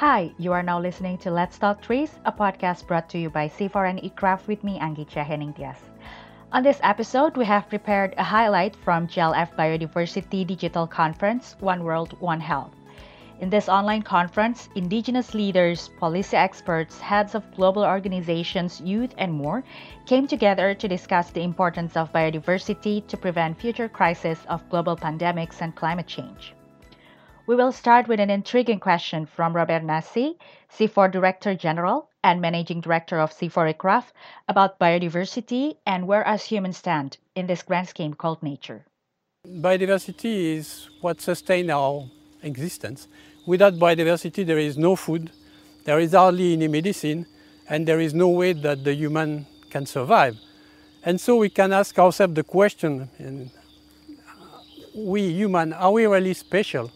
Hi, you are now listening to Let's Talk Trees, a podcast brought to you by CIFOR and ICRAF with me, Anggicia Henning Diaz. On this episode, we have prepared a highlight from GLF Biodiversity Digital Conference, One World, One Health. In this online conference, indigenous leaders, policy experts, heads of global organizations, youth, and more came together to discuss the importance of biodiversity to prevent future crises of global pandemics and climate change. We will start with an intriguing question from Robert Nasi, CIFOR Director General and Managing Director of CIFOR ICRAF, about biodiversity and where us humans stand in this grand scheme called nature. Biodiversity is what sustains our existence. Without biodiversity, there is no food, there is hardly any medicine, and there is no way that the human can survive. And so we can ask ourselves the question, we human, are we really special?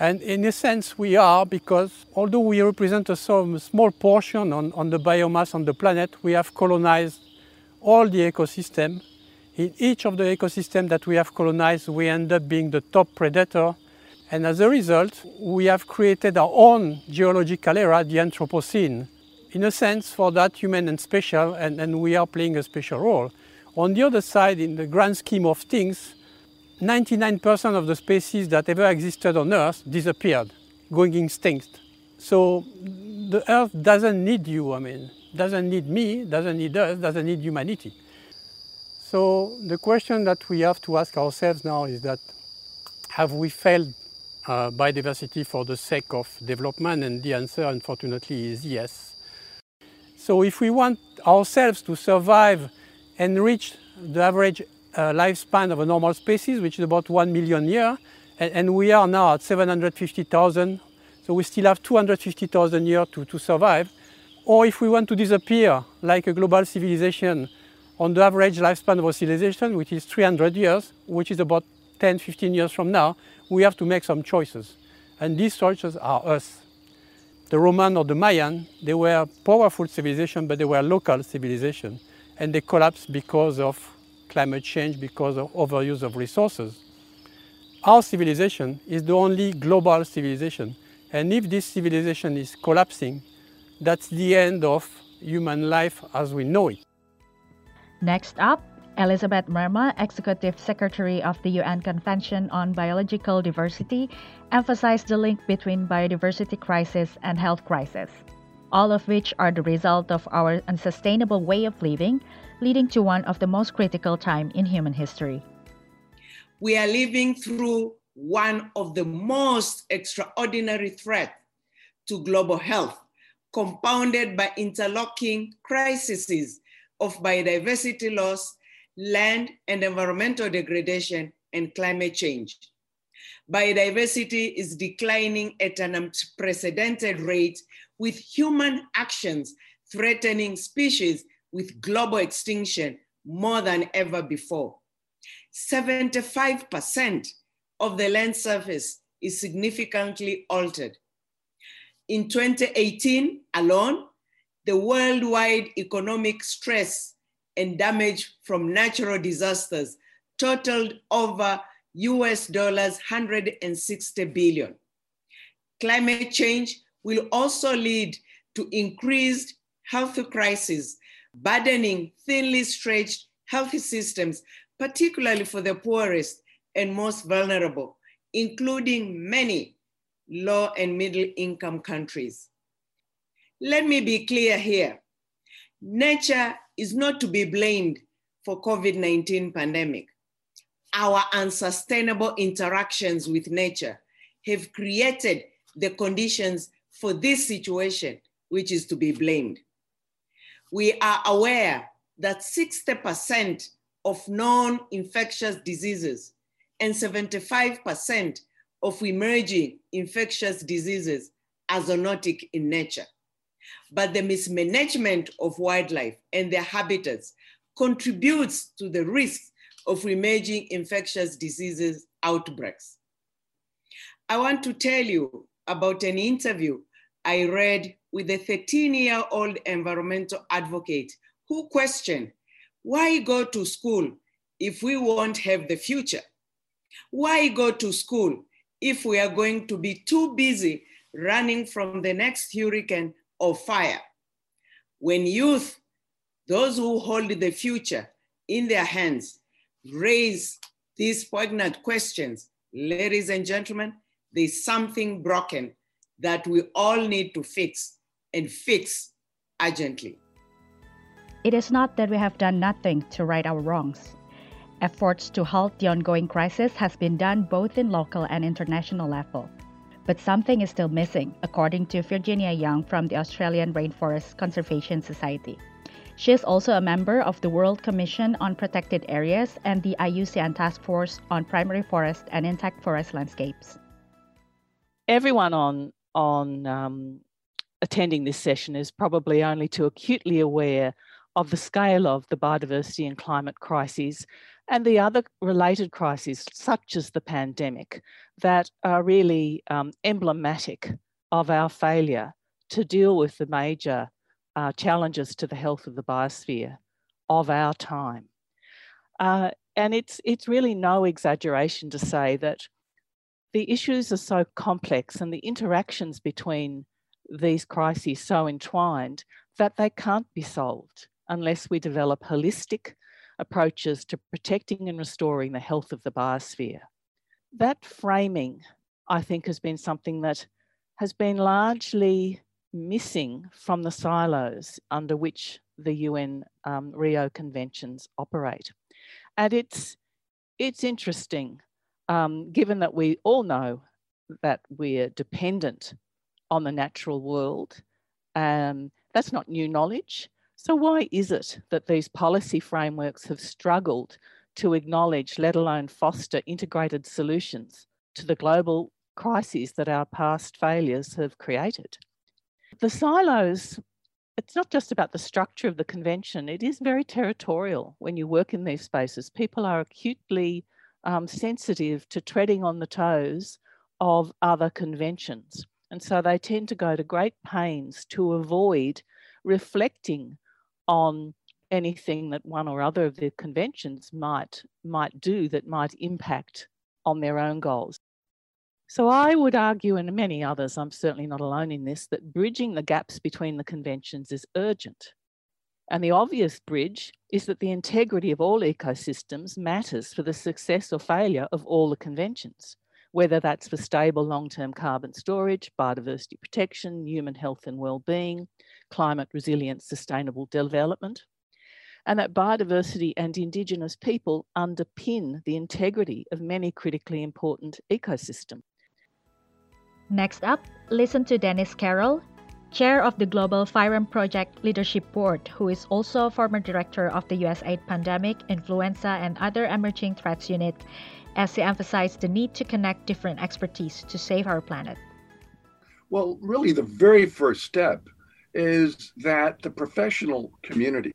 And in a sense we are because although we represent a small portion on, on the biomass on the planet, we have colonized all the ecosystem. In each of the ecosystem that we have colonized, we end up being the top predator and as a result, we have created our own geological era, the Anthropocene. In a sense, for that, human and special, and, and we are playing a special role. On the other side, in the grand scheme of things, 99% of the species that ever existed on Earth disappeared, going extinct. So the Earth doesn't need you, I mean, doesn't need me, doesn't need us, doesn't need humanity. So the question that we have to ask ourselves now is that have we failed uh, biodiversity for the sake of development? And the answer, unfortunately, is yes. So if we want ourselves to survive and reach the average uh, lifespan of a normal species, which is about 1 million years, and, and, we are now at 750,000, so we still have 250,000 years to, to survive. Or if we want to disappear like a global civilization on the average lifespan of a civilization, which is 300 years, which is about 10, 15 years from now, we have to make some choices. And these choices are us. The Roman or the Mayan, they were powerful civilization, but they were local civilization. And they collapsed because of climate change, because of overuse of resources. Our civilization is the only global civilization. And if this civilization is collapsing, that's the end of human life as we know it. Next up, Elizabeth Mrema, Executive Secretary of the UN Convention on Biological Diversity, emphasized the link between biodiversity crisis and health crisis, all of which are the result of our unsustainable way of living, leading to one of the most critical time in human history. We are living through one of the most extraordinary threats to global health, compounded by interlocking crises of biodiversity loss land and environmental degradation, and climate change. Biodiversity is declining at an unprecedented rate with human actions threatening species with global extinction more than ever before. 75% of the land surface is significantly altered. In 2018 alone, the worldwide economic stress and damage from natural disasters totaled over US dollars 160 billion. Climate change will also lead to increased health crises, burdening thinly stretched health systems, particularly for the poorest and most vulnerable, including many low and middle income countries. Let me be clear here. Nature is not to be blamed for COVID-19 pandemic. Our unsustainable interactions with nature have created the conditions for this situation, which is to be blamed. We are aware that 60% of non infectious diseases and 75% of emerging infectious diseases are zoonotic in nature. But the mismanagement of wildlife and their habitats contributes to the risk of emerging infectious diseases outbreaks. I want to tell you about an interview I read with a 13 year old environmental advocate who questioned why go to school if we won't have the future? Why go to school if we are going to be too busy running from the next hurricane or fire. When youth, those who hold the future in their hands, raise these poignant questions, ladies and gentlemen, there's something broken that we all need to fix and fix urgently. It is not that we have done nothing to right our wrongs. Efforts to halt the ongoing crisis has been done both in local and international level. But something is still missing, according to Virginia Young from the Australian Rainforest Conservation Society. She is also a member of the World Commission on Protected Areas and the IUCN Task Force on Primary Forest and Intact Forest Landscapes. Everyone on on um, attending this session is probably only too acutely aware of the scale of the biodiversity and climate crises and the other related crises, such as the pandemic, that are really um, emblematic of our failure to deal with the major uh, challenges to the health of the biosphere of our time. Uh, and it's, it's really no exaggeration to say that the issues are so complex and the interactions between these crises so entwined that they can't be solved unless we develop holistic approaches to protecting and restoring the health of the biosphere. That framing, I think, has been something that has been largely missing from the silos under which the UN um, Rio conventions operate. And it's, it's interesting, um, given that we all know that we're dependent on the natural world. Um, that's not new knowledge. So, why is it that these policy frameworks have struggled to acknowledge, let alone foster, integrated solutions to the global crises that our past failures have created? The silos, it's not just about the structure of the convention, it is very territorial when you work in these spaces. People are acutely um, sensitive to treading on the toes of other conventions. And so they tend to go to great pains to avoid reflecting on anything that one or other of the conventions might might do that might impact on their own goals. So I would argue, and many others, I'm certainly not alone in this, that bridging the gaps between the conventions is urgent. And the obvious bridge is that the integrity of all ecosystems matters for the success or failure of all the conventions, whether that's for stable long term carbon storage, biodiversity protection, human health and well being, climate resilient sustainable development, and that biodiversity and Indigenous people underpin the integrity of many critically important ecosystems. Next up, listen to Dennis Carroll, chair of the Global Virome Project Leadership Board, who is also former director of the USAID Pandemic, Influenza, and Other Emerging Threats Unit, as he emphasized the need to connect different expertise to save our planet. Well, really, the very first step is that the professional community,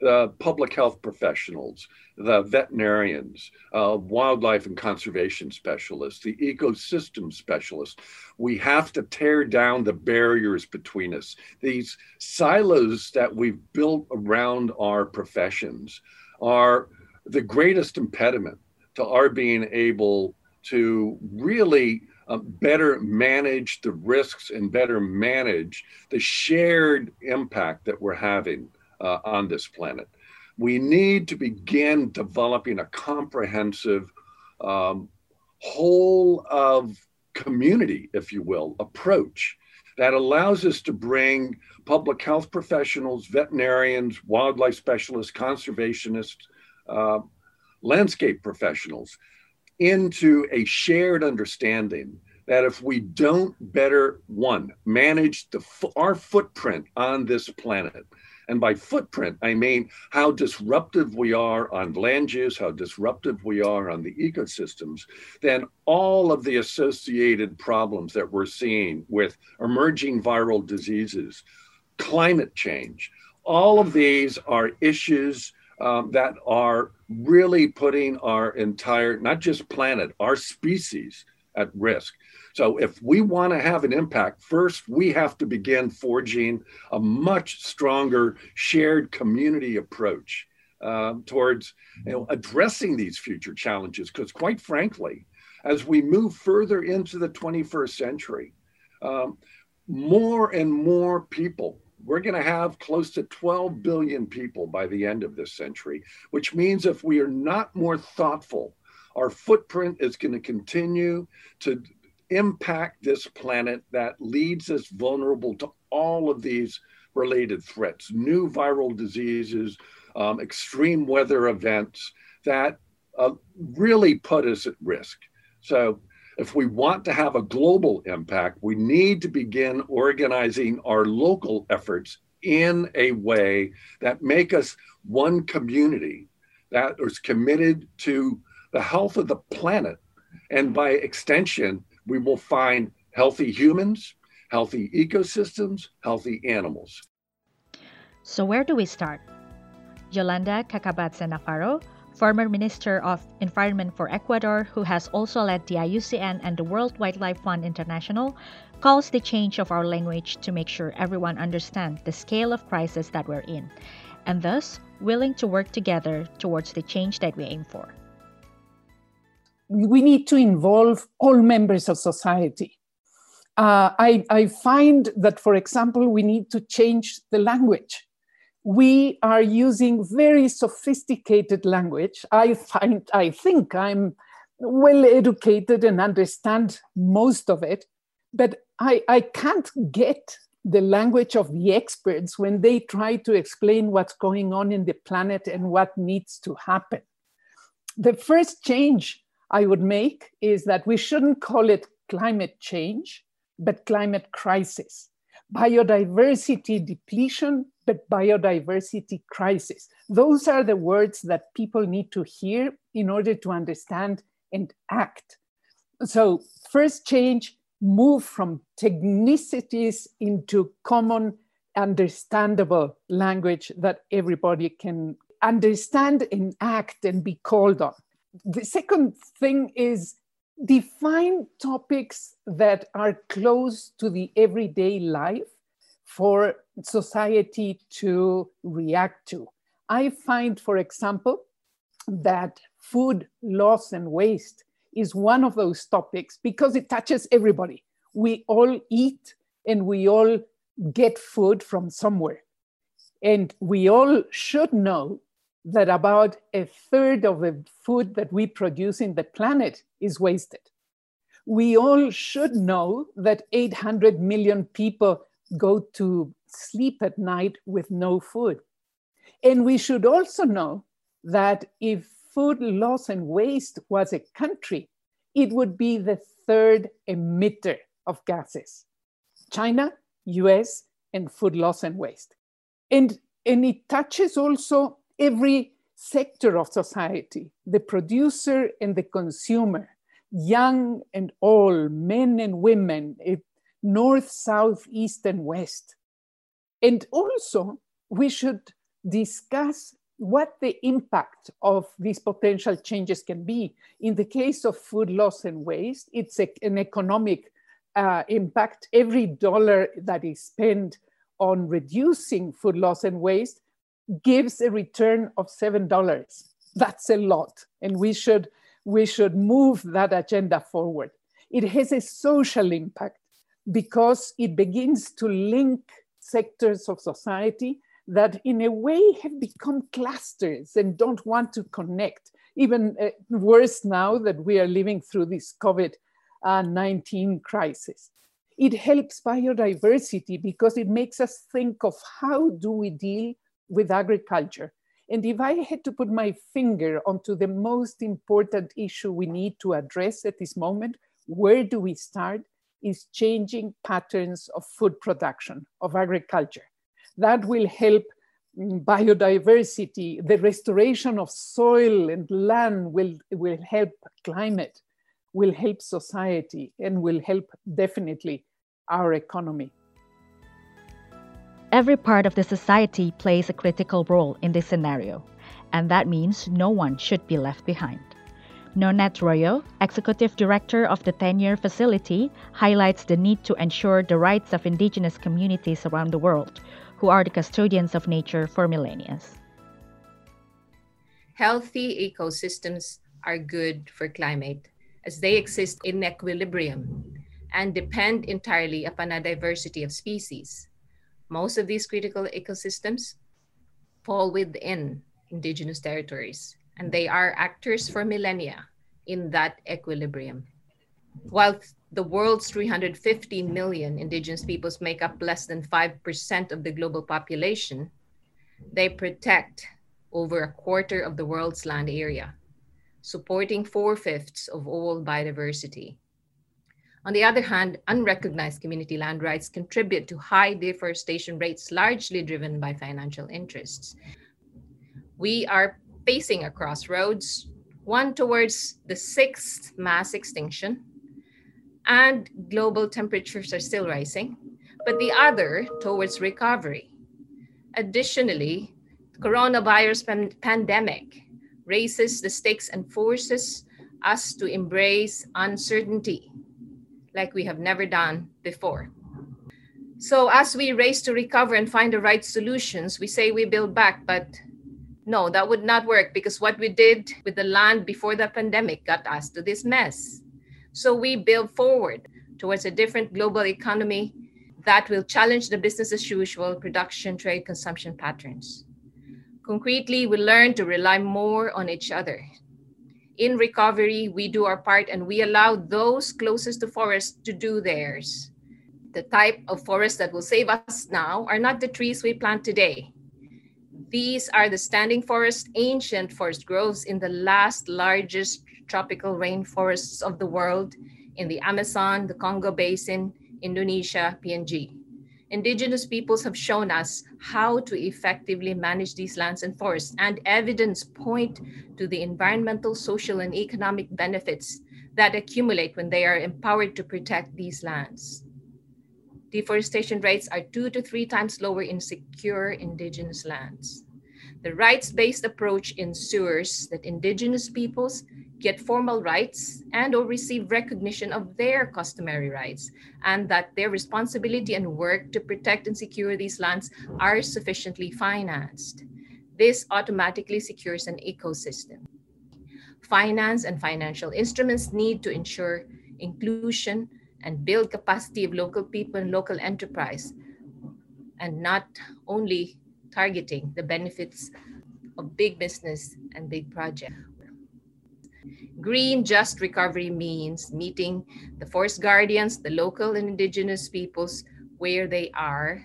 the public health professionals, the veterinarians, uh, wildlife and conservation specialists, the ecosystem specialists, we have to tear down the barriers between us. These silos that we've built around our professions are the greatest impediment to our being able to really uh, better manage the risks and better manage the shared impact that we're having uh, on this planet. We need to begin developing a comprehensive um, whole of community, if you will, approach that allows us to bring public health professionals, veterinarians, wildlife specialists, conservationists, uh, landscape professionals into a shared understanding that if we don't better one manage the our footprint on this planet and by footprint i mean how disruptive we are on land use how disruptive we are on the ecosystems then all of the associated problems that we're seeing with emerging viral diseases climate change all of these are issues um, that are really putting our entire, not just planet, our species at risk. So, if we want to have an impact, first we have to begin forging a much stronger shared community approach um, towards you know, addressing these future challenges. Because, quite frankly, as we move further into the 21st century, um, more and more people. We're going to have close to 12 billion people by the end of this century, which means if we are not more thoughtful, our footprint is going to continue to impact this planet that leads us vulnerable to all of these related threats, new viral diseases, um, extreme weather events that uh, really put us at risk. So, if we want to have a global impact, we need to begin organizing our local efforts in a way that make us one community that is committed to the health of the planet. And by extension, we will find healthy humans, healthy ecosystems, healthy animals. So, where do we start? Yolanda Kakabadse Navarro, former Minister of Environment for Ecuador, who has also led the IUCN and the World Wildlife Fund International, calls the change of our language to make sure everyone understands the scale of crisis that we're in, and thus willing to work together towards the change that we aim for. We need to involve all members of society. Uh, I, I find that, for example, we need to change the language we are using very sophisticated language. I find, I think I'm well educated and understand most of it, but I, I can't get the language of the experts when they try to explain what's going on in the planet and what needs to happen. The first change I would make is that we shouldn't call it climate change, but climate crisis. Biodiversity depletion but biodiversity crisis. Those are the words that people need to hear in order to understand and act. So, first change, move from technicities into common, understandable language that everybody can understand and act and be called on. The second thing is define topics that are close to the everyday life for society to react to. I find, for example, that food loss and waste is one of those topics because it touches everybody. We all eat and we all get food from somewhere. And we all should know that about a third of the food that we produce in the planet is wasted. We all should know that 800 million people go to sleep at night with no food. And we should also know that if food loss and waste was a country, it would be the third emitter of gases China, US, and food loss and waste. And, and it touches also every sector of society the producer and the consumer, young and old, men and women, north, south, east, and west. And also, we should discuss what the impact of these potential changes can be. In the case of food loss and waste, it's a, an economic uh, impact. Every dollar that is spent on reducing food loss and waste gives a return of $7. That's a lot. And we should, we should move that agenda forward. It has a social impact because it begins to link sectors of society that in a way have become clusters and don't want to connect. Even uh, worse now that we are living through this COVID uh, 19 crisis. It helps biodiversity because it makes us think of how do we deal with agriculture. And if I had to put my finger onto the most important issue we need to address at this moment, where do we start? is changing patterns of food production, of agriculture. That will help mm, biodiversity, the restoration of soil and land will, will help climate, will help society, and will help definitely our economy. Every part of the society plays a critical role in this scenario, and that means no one should be left behind. Nonette Royo, Executive Director of the Tenure Facility, highlights the need to ensure the rights of indigenous communities around the world, who are the custodians of nature for millennia. Healthy ecosystems are good for climate as they exist in equilibrium. and depend entirely upon a diversity of species. Most of these critical ecosystems fall within indigenous territories, and they are actors for millennia in that equilibrium. While the world's 350 million indigenous peoples make up less than 5% of the global population, they protect over a quarter of the world's land area, supporting four fifths of all biodiversity. On the other hand, unrecognized community land rights contribute to high deforestation rates, largely driven by financial interests. We are facing a crossroads, one towards the sixth mass extinction, and global temperatures are still rising, but the other towards recovery. Additionally, the coronavirus pan- pandemic raises the stakes and forces us to embrace uncertainty like we have never done before. So, as we race to recover and find the right solutions, we say we build back, but no, that would not work because what we did with the land before the pandemic got us to this mess. So, we build forward towards a different global economy that will challenge the business as usual production, trade, consumption patterns. Concretely, we learn to rely more on each other in recovery, we do our part and we allow those closest to forest to do theirs. The type of forest that will save us now are not the trees we plant today. These are the standing forest, ancient forest groves in the last largest tropical rainforests of the world in the Amazon, the Congo Basin, Indonesia, PNG. Indigenous peoples have shown us how to effectively manage these lands and forests, and evidence point to the environmental, social, and economic benefits that accumulate when they are empowered to protect these lands. Deforestation rates are two to three times lower in secure indigenous lands. The rights based approach ensures that indigenous peoples get formal rights and or receive recognition of their customary rights and that their responsibility and work to protect and secure these lands are sufficiently financed. This automatically secures an ecosystem. Finance and financial instruments need to ensure inclusion and build capacity of local people and local enterprise and not only targeting the benefits of big business and big projects. Green just recovery means meeting the forest guardians, the local and indigenous peoples where they are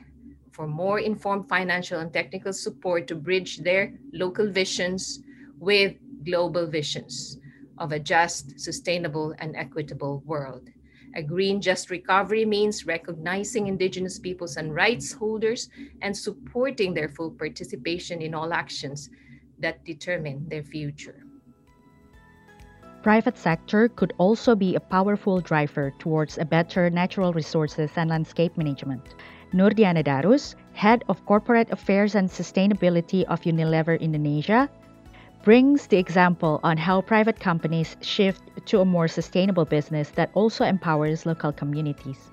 for more informed financial and technical support to bridge their local visions with global visions of a just, sustainable, and equitable world. A green just recovery means recognizing indigenous peoples and rights holders and supporting their full participation in all actions that determine their future private sector could also be a powerful driver towards a better natural resources and landscape management. Nurdiana Darus, Head of Corporate Affairs and Sustainability of Unilever Indonesia, brings the example on how private companies shift to a more sustainable business that also empowers local communities.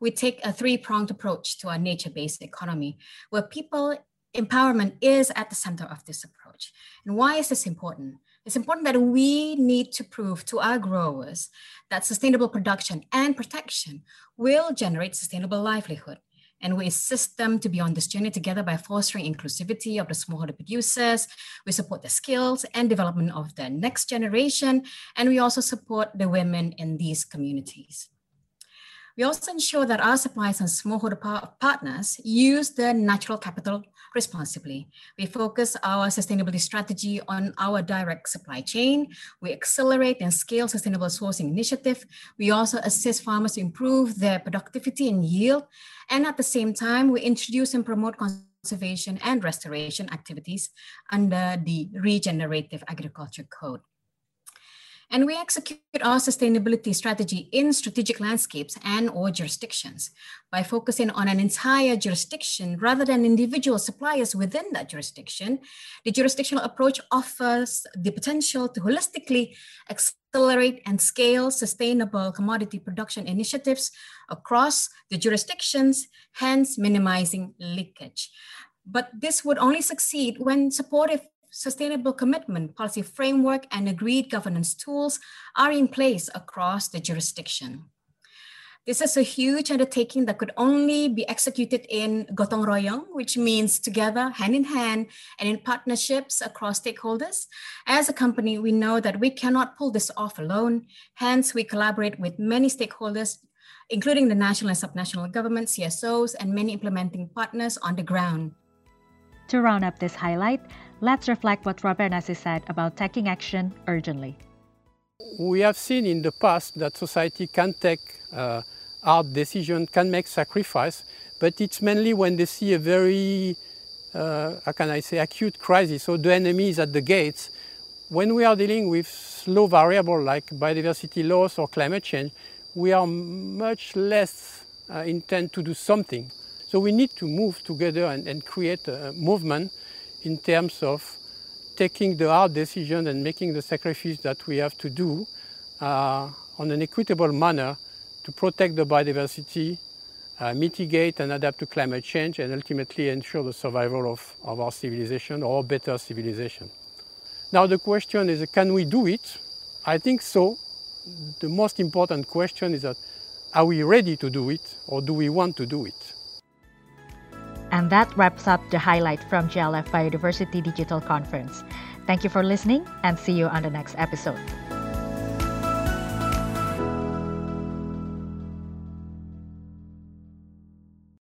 We take a three pronged approach to our nature based economy, where people empowerment is at the center of this approach. And why is this important? It's important that we need to prove to our growers that sustainable production and protection will generate sustainable livelihood. And we assist them to be on this journey together by fostering inclusivity of the smallholder producers. We support the skills and development of the next generation. And we also support the women in these communities. We also ensure that our suppliers and smallholder partners use their natural capital responsibly. We focus our sustainability strategy on our direct supply chain. We accelerate and scale sustainable sourcing initiative. We also assist farmers to improve their productivity and yield. And at the same time, we introduce and promote conservation and restoration activities under the Regenerative Agriculture Code. And we execute our sustainability strategy in strategic landscapes and or jurisdictions by focusing on an entire jurisdiction rather than individual suppliers within that jurisdiction. The jurisdictional approach offers the potential to holistically accelerate and scale sustainable commodity production initiatives across the jurisdictions, hence minimizing leakage. But this would only succeed when supportive sustainable commitment policy framework and agreed governance tools are in place across the jurisdiction. This is a huge undertaking that could only be executed in gotong royong, which means together, hand in hand, and in partnerships across stakeholders. As a company, we know that we cannot pull this off alone. Hence, we collaborate with many stakeholders, including the national and subnational government, CSOs, and many implementing partners on the ground. To round up this highlight, let's reflect what Robert Nasi said about taking action urgently. We have seen in the past that society can take uh, hard decisions, can make sacrifice, but it's mainly when they see a very, uh, how can I say, acute crisis. So the enemy is at the gates. When we are dealing with slow variable like biodiversity loss or climate change, we are much less uh, intent to do something. So we need to move together and, and create a movement in terms of taking the hard decision and making the sacrifice that we have to do uh, on an equitable manner to protect the biodiversity, uh, mitigate and adapt to climate change, and ultimately ensure the survival of, of our civilization or better civilization. Now the question is, can we do it? I think so. The most important question is that, are we ready to do it or do we want to do it? And that wraps up the highlight from GLF Biodiversity Digital Conference. Thank you for listening and see you on the next episode.